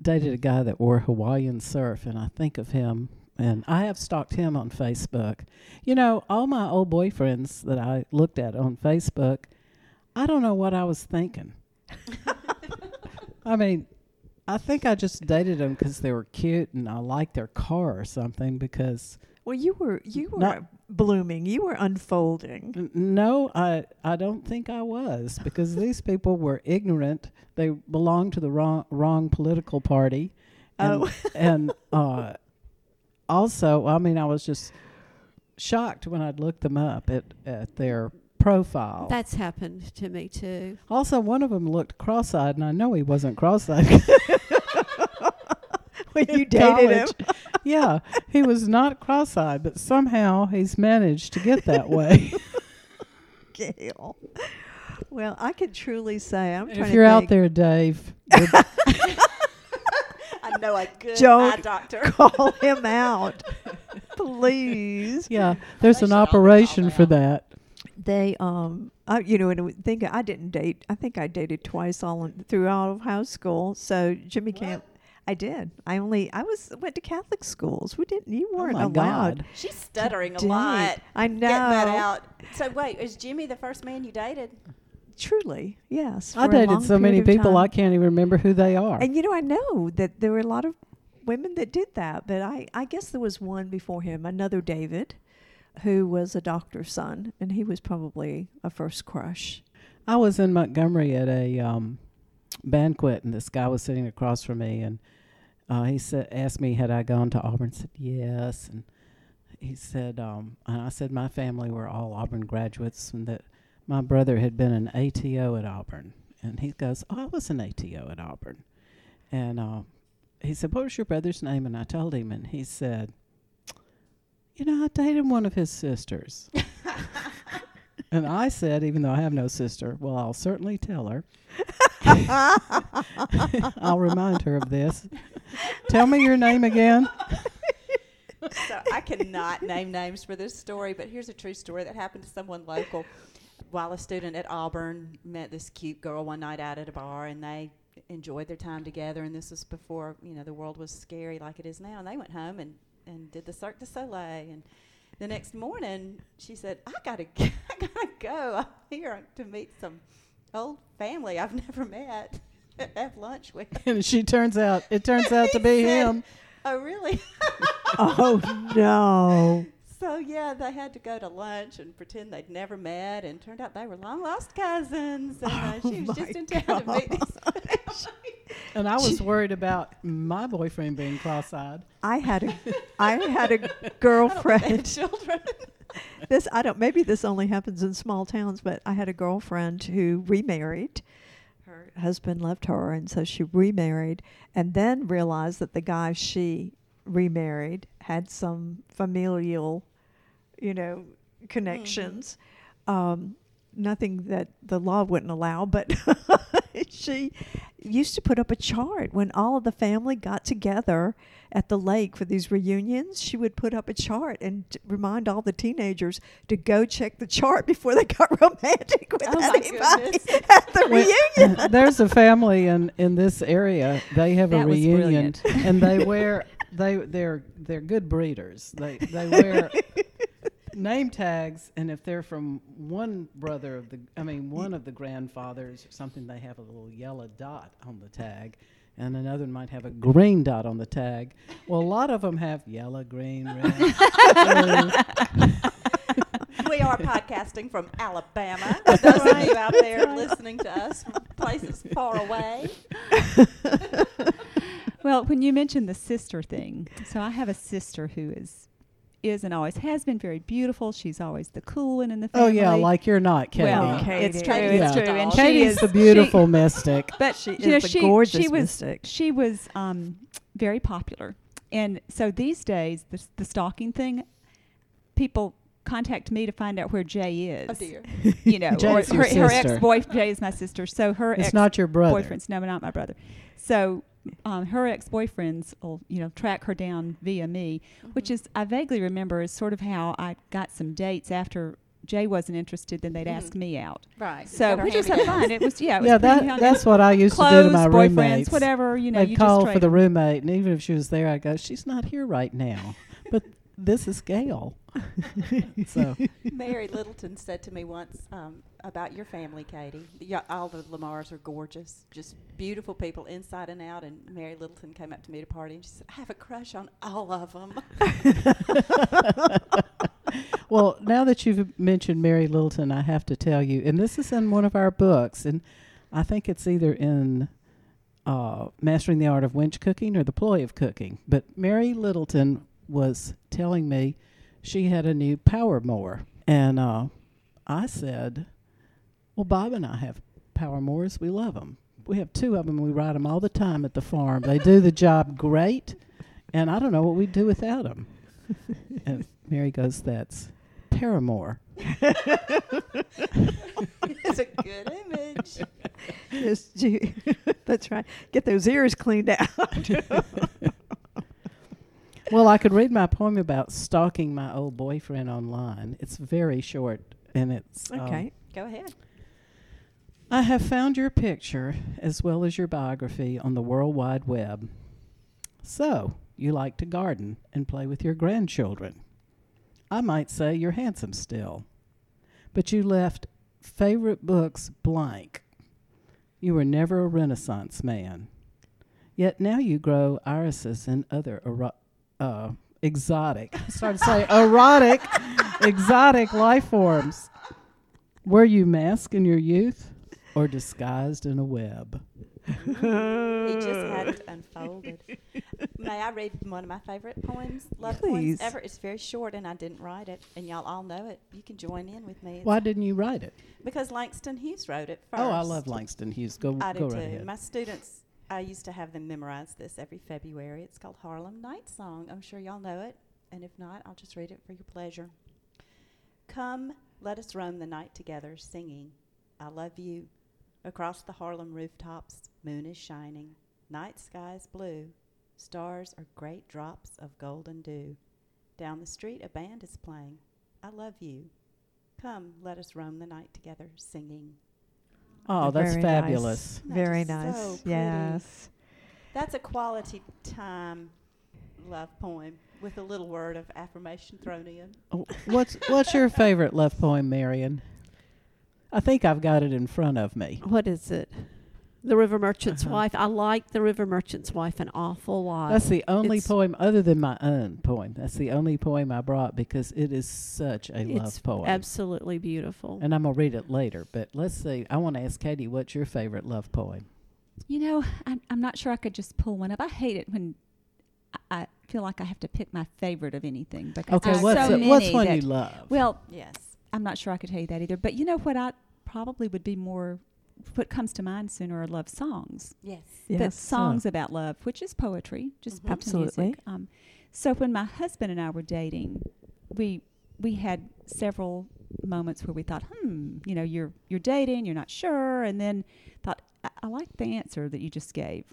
dated a guy that wore Hawaiian surf, and I think of him. And I have stalked him on Facebook. You know, all my old boyfriends that I looked at on Facebook, I don't know what I was thinking. I mean, I think I just dated them because they were cute and I liked their car or something. Because Well, you were you were Not- blooming. You were unfolding. N- No, I I don't think I was because these people were ignorant. They belonged to the wrong wrong political party. And, Oh. and uh, also, I mean, I was just shocked when I'd looked them up at at their profile. That's happened to me too. also, one of them looked cross-eyed, and I know he wasn't cross-eyed. when you dated him. yeah, he was not cross-eyed, but somehow he's managed to get that way. Gail. Well, I can truly say I'm trying if to you're out there, Dave, good- I know a good Don't eye doctor. call him out, please. yeah, there's They an should all be operation for that. They, um, I, you know, and I think I didn't date. I think I dated twice all in, throughout high school. So Jimmy Camp, I did. I only, I was went to Catholic schools. We didn't. You Oh weren't my allowed. God! She's stuttering a date. lot. I know. Getting that out. So wait, is Jimmy the first man you dated? Truly, yes. I dated so many period of people I can't even remember who they are. And you know, I know that there were a lot of women that did that, but I, I guess there was one before him, another David, who was a doctor's son, and he was probably a first crush. I was in Montgomery at a um, banquet, and this guy was sitting across from me, and uh, he said, asked me had I gone to Auburn. I said yes, and he said, um, and I said my family were all Auburn graduates, and that my brother had been an ATO at Auburn, and he goes, "Oh, I was an ATO at Auburn," and uh, he said, "What was your brother's name?" And I told him, and he said, "You know, I dated one of his sisters." And I said, even though I have no sister, well, I'll certainly tell her. I'll remind her of this. Tell me your name again. so I cannot name names for this story, but here's a true story that happened to someone local. While a student at Auburn met this cute girl one night out at a bar, and they enjoyed their time together. And this was before you know the world was scary like it is now. And they went home and and did the Cirque du Soleil. And the next morning, she said, "I gotta, g- I gotta go. I'm here to meet some old family I've never met. Have lunch with." And she turns out, it turns out to be said, him. Oh, really? oh no! So yeah, they had to go to lunch and pretend they'd never met, and turned out they were long lost cousins. And uh, Oh she was just in town to meet these. And I was worried about my boyfriend being cross-eyed. I had a, I had a I don't think girlfriend. children. this I don't. Maybe this only happens in small towns, but I had a girlfriend who remarried. Her husband left her, and so she remarried, and then realized that the guy she remarried had some familial, you know, connections. Um, nothing that the law wouldn't allow, but she used to put up a chart when all of the family got together at the lake for these reunions. She would put up a chart and t- remind all the teenagers to go check the chart before they got romantic with Oh anybody goodness. at the Wait, reunion. There's a family in in this area. They have a That was reunion, and they wear they they're they're good breeders. They they wear name tags, and if they're from one brother of the, I mean one of the grandfathers or something, they have a little yellow dot on the tag. And another might have a green dot on the tag. Well, a lot of them have yellow, green, red. we are podcasting from Alabama. For those of you out there listening to us from places far away. Well, when you mentioned the sister thing, so I have a sister who is is and always has been very beautiful. She's always the cool one in the family. Oh yeah, like you're not, Katie. well, Katie. it's true. Katie's It's true. And doll. she is the she- beautiful mystic. but She you know, is the she, gorgeous she was mystic. she was um, very popular, and so these days the the stalking thing, people contact me to find out where Jay is. Oh dear. You know, or her, her ex boyfriend Jay is my sister, so her It's ex not your brother. boyfriends. No, not my brother. So um, her ex boyfriends will you know track her down via me, which is I vaguely remember is sort of how I got some dates after. Jay wasn't interested, then they'd Mhm. ask me out. Right. So we just had fun. It was yeah, it was yeah, that that's what I used clothes, to do to my boyfriends, roommates. whatever you know. They'd you call just for the roommate, and even if she was there, I go, "She's not here right now." But this is Gail. so Mary Littleton said to me once um, about your family, Katie. Yeah, all the Lamars are gorgeous, just beautiful people inside and out. And Mary Littleton came up to me at a party and she said, "I have a crush on all of them." well, now that you've mentioned Mary Littleton, I have to tell you, and this is in one of our books, and I think it's either in uh, Mastering the Art of Winch Cooking or The Ploy of Cooking. But Mary Littleton was telling me she had a new power mower, and uh, I said, "Well, Bob and I have Power Moors. We love them. We have two of them. We ride them all the time at the farm. They do the job great, and I don't know what we'd do without them." and Mary goes, "That's paramour." it's a good image. Yes, gee, that's right. Get those ears cleaned out. Well, I could read my poem about stalking my old boyfriend online. It's very short, and it's um, okay. Go ahead. I have found your picture as well as your biography on the World Wide Web. So, you like to garden and play with your grandchildren. I might say you're handsome still, but you left favorite books blank. You were never a Renaissance man. Yet now you grow irises and other ero- uh, exotic, I started to say erotic, exotic life forms. Were you masked in your youth or disguised in a web? He just had it unfolded. May I read one of my favorite poems, love Please. poems ever? It's very short, and I didn't write it, and y'all all know it. You can join in with me. It's Why didn't you write it? Because Langston Hughes wrote it first. Oh, I love Langston Hughes. Go, I go do right too. ahead. My students, I used to have them memorize this every February. It's called Harlem Night Song. I'm sure y'all know it, and if not, I'll just read it for your pleasure. Come, let us roam the night together, singing, I love you. Across the Harlem rooftops, moon is shining, night sky's blue, stars are great drops of golden dew. Down the street, a band is playing, I love you. Come, let us roam the night together, singing. Oh, that's Very fabulous. Isn't that Very nice. so pretty? yes. That's a quality time love poem with a little word of affirmation thrown in. Oh, What's what's your favorite love poem, Marion? I think I've got it in front of me. What is it? The River Merchant's Uh-huh. Wife. I like The River Merchant's Wife an awful lot. That's the only It's- poem other than my own poem. That's the only poem I brought because it is such a it's love poem. absolutely beautiful. and I'm gonna read it later. But let's see. I want to ask Katie, what's your favorite love poem? You know, I'm, I'm not sure I could just pull one up. I hate it when I, I feel like I have to pick my favorite of anything because Okay, there's what's so it, what's many one that- you love? Well, Yes. I'm not sure I could tell you that either. But you know what? I probably would be more. What comes to mind sooner are love songs. Yes. That Yes. songs about love, which is poetry, just Mhm. Absolutely. music. Um, so when my husband and I were dating, we we had several moments where we thought, hmm, you know, you're you're dating, you're not sure, and then thought, I, I like the answer that you just gave.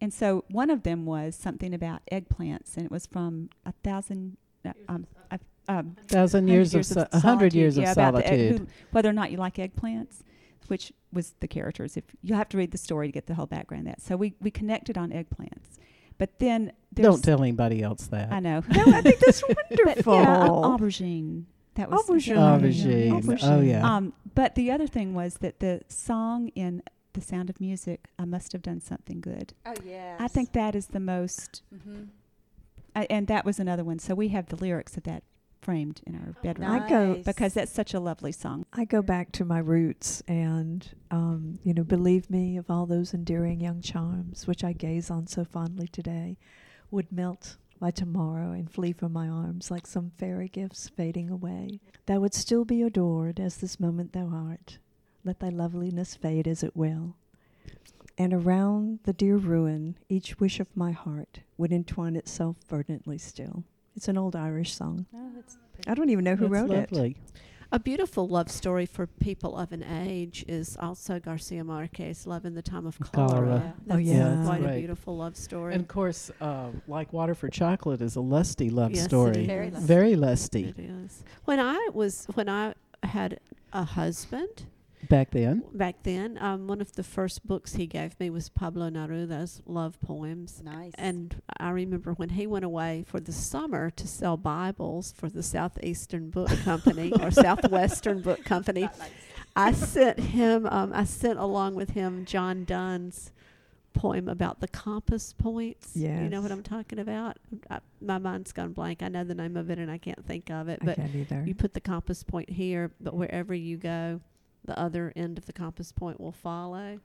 And so one of them was something about eggplants, and it was from a thousand, uh, um, a, um, Thousand years of so- a hundred years of yeah, about the egg- solitude. who- whether or not you like eggplants, which was the characters. If you have to read the story to get the whole background of that. So we we connected on eggplants, but then there's, Don't tell anybody else that. I know. No, I think that's But wonderful. yeah, au- aubergine. That was Aubergine. Aubergine. Oh Aubergine. yeah. Um, but the other thing was that the song in The Sound of Music, I must have done something good. Oh, yes. I think that is the most, Mm-hmm. I, and that was another one. So we have the lyrics of that framed in our bedroom I go- because that's such a lovely song. I go back to my roots and, um, you know, believe me, of all those endearing young charms which I gaze on so fondly today, would melt by tomorrow and flee from my arms like some fairy gifts fading away. Thou would still be adored as this moment thou art. Let thy loveliness fade as it will. And around the dear ruin, each wish of my heart would entwine itself verdantly still. It's an old Irish song. Oh. I don't even know who That's wrote it. A beautiful love story for people of an age is also Garcia Marquez' Love in the Time of Cholera. Cholera. Oh, That's yeah. quite Right. a beautiful love story. And of course, uh, like Water for Chocolate is a lusty love Yes, story. is. Very lusty. Very lusty It is. When I was when I had a husband back then. back then, um, one of the first books he gave me was Pablo Neruda's love poems. Nice. And I remember when he went away for the summer to sell Bibles for the Southeastern Book Company or Southwestern Book Company, I sent him, um, I sent along with him John Donne's poem about the compass points. You know what I'm talking about? I, my mind's gone blank. I know the name of it and I can't think of it. I But can't either. you put the compass point here, but wherever you go, the other end of the compass point will follow.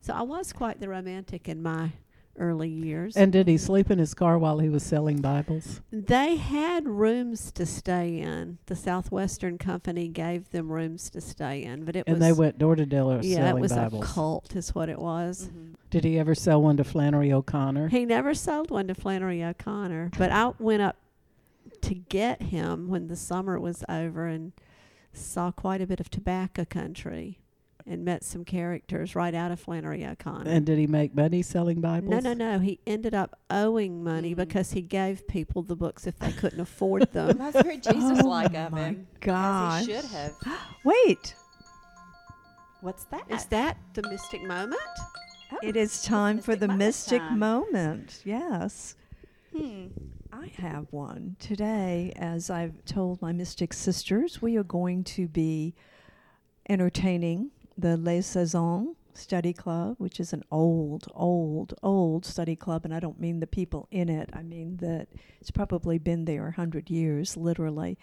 So I was quite the romantic in my early years. And did he sleep in his car while he was selling Bibles? They had rooms to stay in. The Southwestern Company gave them rooms to stay in, but it And was they went door to door yeah, it was Bibles. a cult, is what it was. Mhm. Did he ever sell one to Flannery O'Connor? He never sold one to Flannery O'Connor, but I went up to get him when the summer was over and saw quite a bit of tobacco country and met some characters right out of Flannery O'Connor. And did he make money selling Bibles? no, no, no. He ended up owing money Mm. because he gave people the books if they couldn't afford them. That's very Jesus-like Oh of my him. gosh. As he should have. Wait, What's that? Is that the mystic moment? Oh, it is time for the mystic time. moment. Yes. Hmm. I have one. Today, as I've told my mystic sisters, we are going to be entertaining the Les Saisons Study Club, which is an old, old, old study club. And I don't mean the people in it, I mean that it's probably been there a hundred years, literally.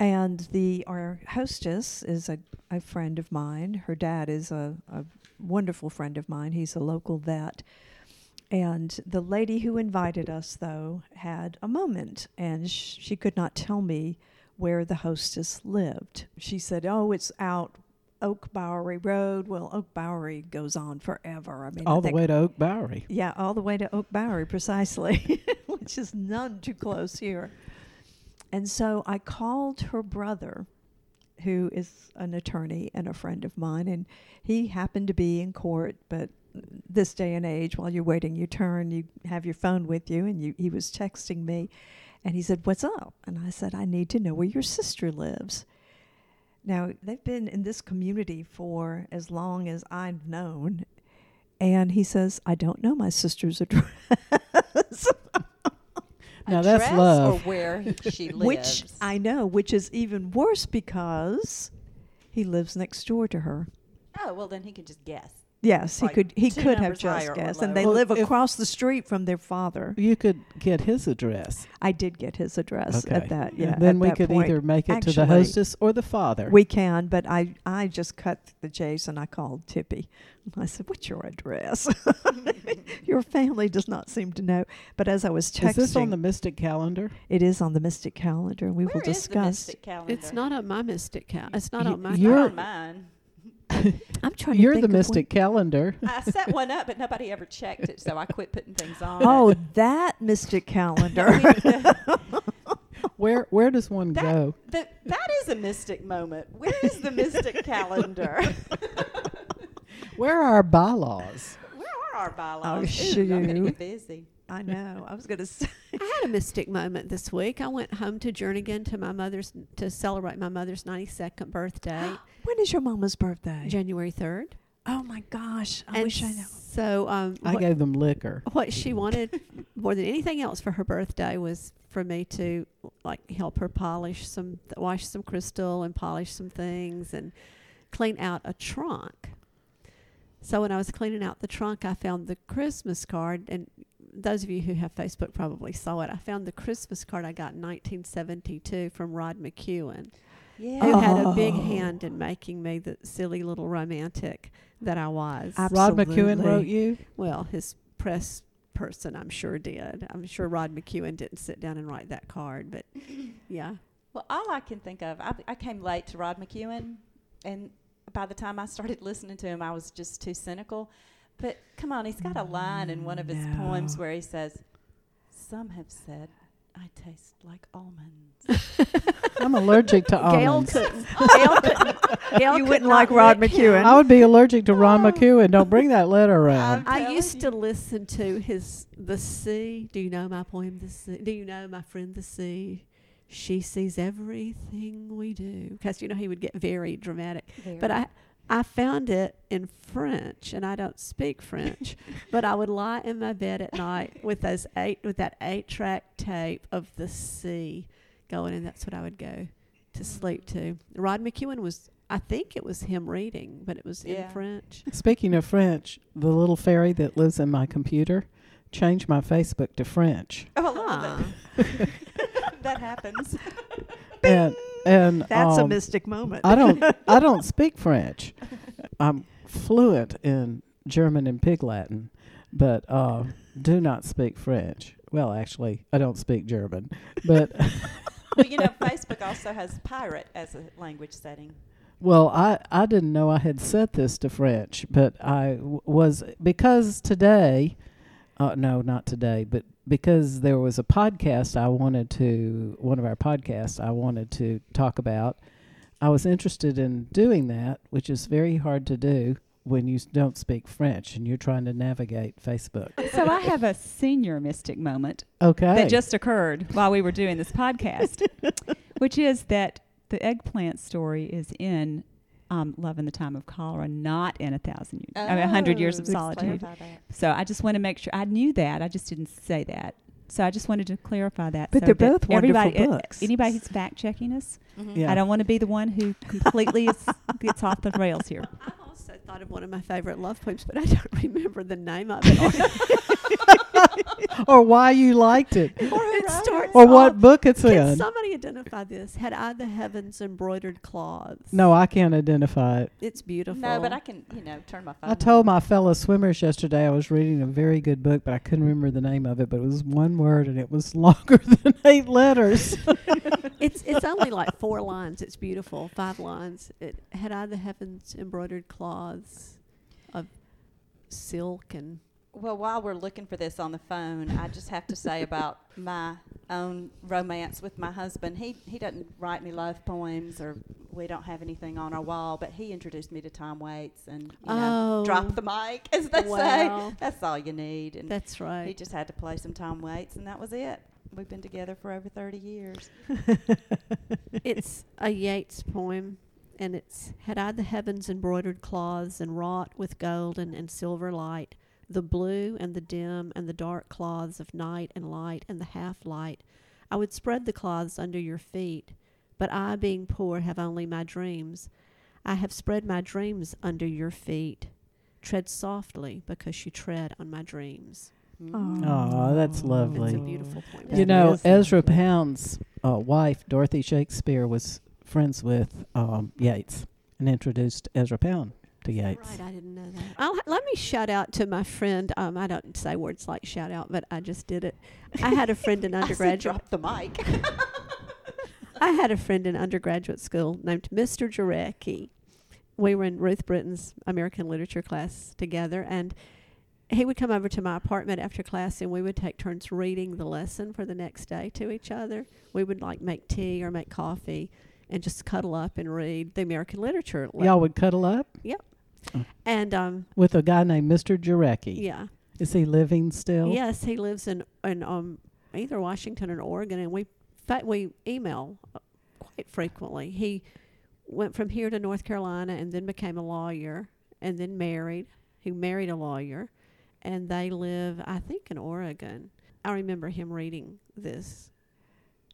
And the our hostess is a, a friend of mine. Her dad is a, a wonderful friend of mine. He's a local vet. And the lady who invited us, though, had a moment, and sh- she could not tell me where the hostess lived. She said, "Oh, it's out Oak Bowery Road." Well, Oak Bowery goes on forever. I mean, I All the way to Oak Bowery. yeah, all the way to Oak Bowery, precisely, which is none too close here. And so I called her brother, who is an attorney and a friend of mine, and he happened to be in court. But this day and age, while you're waiting your turn, you have your phone with you, and you, he was texting me, and he said, "What's up?" And I said, "I need to know where your sister lives." Now they've been in this community for as long as I've known, and he says, I don't know my sister's address. Now that's Address love. Or where he- she lives. which I know, which is even worse because he lives next door to her. Oh well, then he can just guess. Yes, he Like could he could have numbers just guessed. And they lower. live across the street from their father. You could get his address. I did get his address Okay. at that. Yeah. And then we could point. either make it to the hostess or the father. We can, but I I just cut the chase and I called Tippy. I said, "What's your address?" your family does not seem to know. But as I was texting, Is this on the Mystic calendar? it is on the Mystic calendar, and we Where will is the discuss. Mystic calendar? It's not on my mystic cal. It's not Y- on my. You're- not on mine. I'm trying to You're think the Mystic calendar. I set one up, but nobody ever checked it, so I quit putting things on. Oh, it. that Mystic calendar. Where where does one That- go? That that is a mystic moment. Where is the mystic calendar? Where are our bylaws? Where are our bylaws? Oh, Ooh, I'm gonna get busy. I know. I was going to say. I had a mystic moment this week. I went home to Jernigan to my mother's to celebrate my mother's 92nd birthday, When is your mama's birthday? January 3rd. Oh my gosh! I and wish I know. So um, I what, gave them liquor. what she wanted more than anything else for her birthday was for me to like help her polish some, wash some crystal and polish some things and clean out a trunk. So when I was cleaning out the trunk, I found the Christmas card, and those of you who have Facebook probably saw it. I found the Christmas card I got in 1972 from Rod McKuen, Yeah. who had a big Oh. hand in making me the silly little romantic that I was. Rod McKuen wrote you. Well, his press person, I'm sure, did. I'm sure Rod McKuen didn't sit down and write that card, but yeah. Well, all I can think of, I, I came late to Rod McKuen, and by the time I started listening to him, I was just too cynical. But come on, he's got a line in one of his mm, poems where he says, "Some have said I taste like almonds." I'm allergic to Gail almonds. couldn't. Gail couldn't. Gail You could wouldn't like Rod lick McKuen. I would be allergic to Ron Oh. McKuen. Don't bring that letter around. I used you. to listen to his The Sea. Do you know my poem The Sea? Do you know my friend The Sea? She sees everything we do. Because you know he would get very dramatic. But I I found it in French, and I don't speak French. but I would lie in my bed at night with those eight with that eight track tape of the sea going, and that's what I would go to sleep to. Rod McKuen was, I think it was him reading, but it was Yeah. in French. Speaking of French, the little fairy that lives in my computer changed my Facebook to French. oh, I love Huh. it. that happens. And and That's a um, mystic moment. I don't I don't speak French. I'm fluent in German and Pig Latin, but uh, do not speak French. Well, actually, I don't speak German, but well, you know, Facebook also has pirate as a language setting. well, I I didn't know I had set this to French, but I w- was because today, uh, no, not today, but because there was a podcast I wanted to one of our podcasts I wanted to talk about. I was interested in doing that, which is very hard to do when you don't speak French and you're trying to navigate Facebook. So I have a senior mystic moment Okay. that just occurred while we were doing this podcast, which is that the eggplant story is in um, Love in the Time of Cholera, not in A Thousand Years, I mean, A Hundred Years of Oh, Solitude. So I just want to make sure I knew that. I just didn't say that. So I just wanted to clarify that. But so they're both wonderful everybody, books. Anybody who's fact checking us, Mhm. Yeah. I don't want to be the one who completely is, gets off the rails here. I also thought of one of my favorite love poems, but I don't remember the name of it. or why you liked it, it starts or what book it's Can in. somebody identify this? Had I the heavens embroidered cloths? No, I can't identify it. It's beautiful. No, but I can, you know, turn my phone. I told my fellow swimmers yesterday I was reading a very good book, but I couldn't remember the name of it. But it was one word, and it was longer than eight letters. it's it's only like four lines. It's beautiful. Five lines. It had I the heavens embroidered cloths of silk and Well, while we're looking for this on the phone, I just have to say about my own romance with my husband. He he doesn't write me love poems, or we don't have anything on our wall. But he introduced me to Tom Waits, and you know, Oh. drop the mic, as they Wow. say. That's all you need. And that's right. he just had to play some Tom Waits, and that was it. We've been together for over thirty years. it's a Yeats poem, and it's had I the heavens embroidered cloths and wrought with golden and silver light, the blue and the dim and the dark cloths of night and light and the half light, I would spread the cloths under your feet. But I, being poor, have only my dreams. I have spread my dreams under your feet. Tread softly, because you tread on my dreams. Oh, that's It's a beautiful poem. you That know, is Ezra lovely. Pound's uh, wife, Dorothy Shakespeare, was friends with um, Yeats and introduced Ezra Pound to Yeats. Right, I didn't know that. I'll, let me shout out to my friend. Um, I don't say words like shout out, but I just did it. I had a friend in I said undergraduate. drop the mic. I had a friend in undergraduate school named Mr. Jarecki. We were in Ruth Britton's American literature class together, and he would come over to my apartment after class, and we would take turns reading the lesson for the next day to each other. We would like make tea or make coffee, and just cuddle up and read the American literature. Y'all would cuddle up and um, with a guy named Mr. Jarecki. yeah, Is he living still? Yes, he lives in in um either Washington or Oregon, and we we email uh, quite frequently. He went from here to North Carolina and then became a lawyer and then married. He married a lawyer, and they live I think in Oregon. I remember him reading this.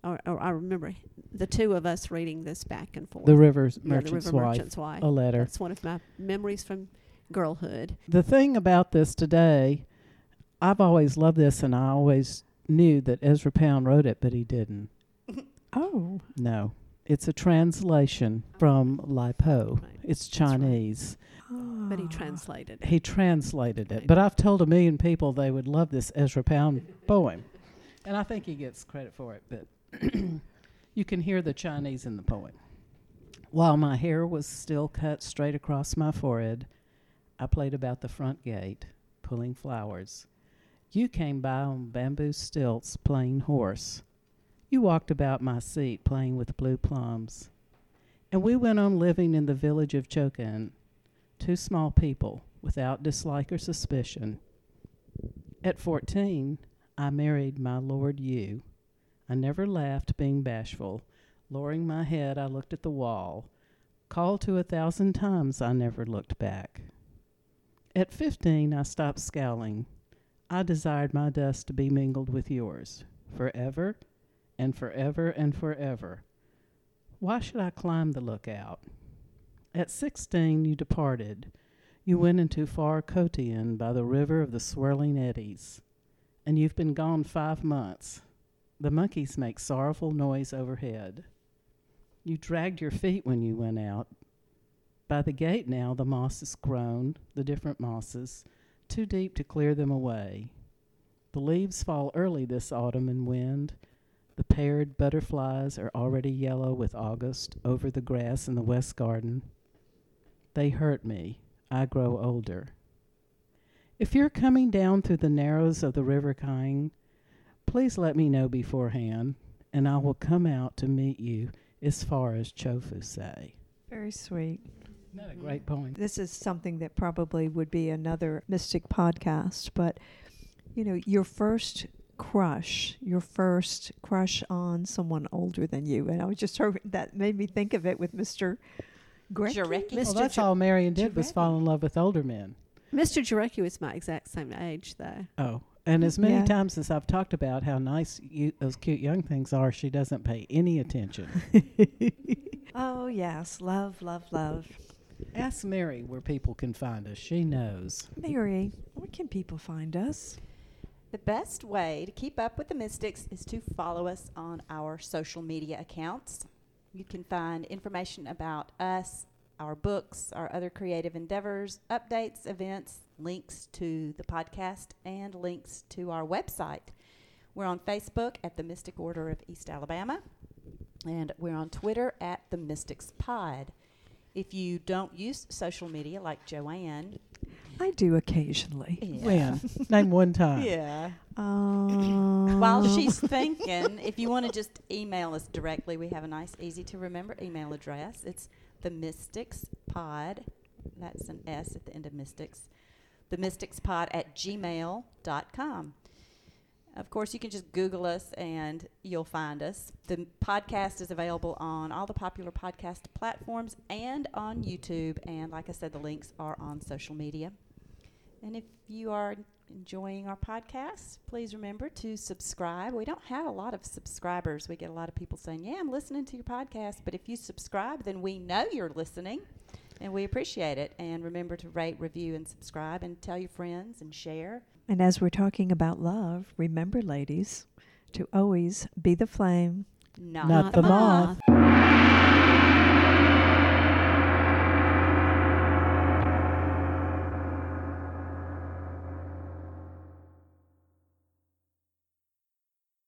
Or, or I remember the two of us reading this back and forth. The River's yeah, the Merchant's River Wife. Merchant's Wife. A letter. That's one of my memories from girlhood. The thing about this today, I've always loved this, and I always knew that Ezra Pound wrote it, but he didn't. Oh, No. It's a translation from Li Po. Right. It's That's right. Chinese. But he translated. He translated it. But I've told a million people they would love this Ezra Pound poem. And I think he gets credit for it, but you can hear the Chinese in the poem. While my hair was still cut straight across my forehead, I played about the front gate, pulling flowers. You came by on bamboo stilts, playing horse. You walked about my seat, playing with blue plums. And we went on living in the village of Chokan, two small people, without dislike or suspicion. At fourteen, I married my Lord Yu. I never laughed, being bashful. Lowering my head, I looked at the wall. Called to a thousand times, I never looked back. At fifteen, I stopped scowling. I desired my dust to be mingled with yours, forever and forever and forever. Why should I climb the lookout? At sixteen, you departed. You went into far Ku-to-en by the river of the swirling eddies, and you've been gone five months. The monkeys make sorrowful noise overhead. You dragged your feet when you went out. By the gate now, the moss is grown, the different mosses, too deep to clear them away. The leaves fall early this autumn and wind. The paired butterflies are already yellow with August over the grass in the west garden. They hurt me. I grow older. If you're coming down through the narrows of the river Kiang, please let me know beforehand, and I will come out to meet you as far as Cho-fu-Sa. Very sweet. Isn't that a great poem? This is something that probably would be another mystic podcast, but you know, your first crush, your first crush on someone older than you, and I was just heard that made me think of it with Mr. Grecki. Jarecki. Well, that's Jo- all Marion did was fall in love with older men. Mr. Jarecki was my exact same age, though. Oh, and mm, as many Yeah. times as I've talked about how nice you, those cute young things are, she doesn't pay any attention. oh yes, love, love, love. Ask Mary where people can find us. She knows. Mary, where can people find us? The best way to keep up with the Mystics is to follow us on our social media accounts. You can find information about us, our books, our other creative endeavors, updates, events, links to the podcast, and links to our website. We're on Facebook at the Mystic Order of East Alabama, and we're on Twitter at the Mystics Pod. If you don't use social media like Joanne, I do occasionally. yeah. When? Name one time. Yeah. Um, While she's thinking, if you want to just email us directly, we have a nice, easy to remember email address. It's the Mystics Pod. That's an S at the end of Mystics. The Mystics Pod at gmail.com. Of course, you can just Google us and you'll find us. The podcast is available on all the popular podcast platforms and on YouTube. And like I said, the links are on social media. And if you are enjoying our podcast, please remember to subscribe. We don't have a lot of subscribers. We get a lot of people saying, Yeah, I'm listening to your podcast. But if you subscribe, then we know you're listening and we appreciate it. And remember to rate, review, and subscribe and tell your friends and share. And as we're talking about love, remember, ladies, to always be the flame Not the moth.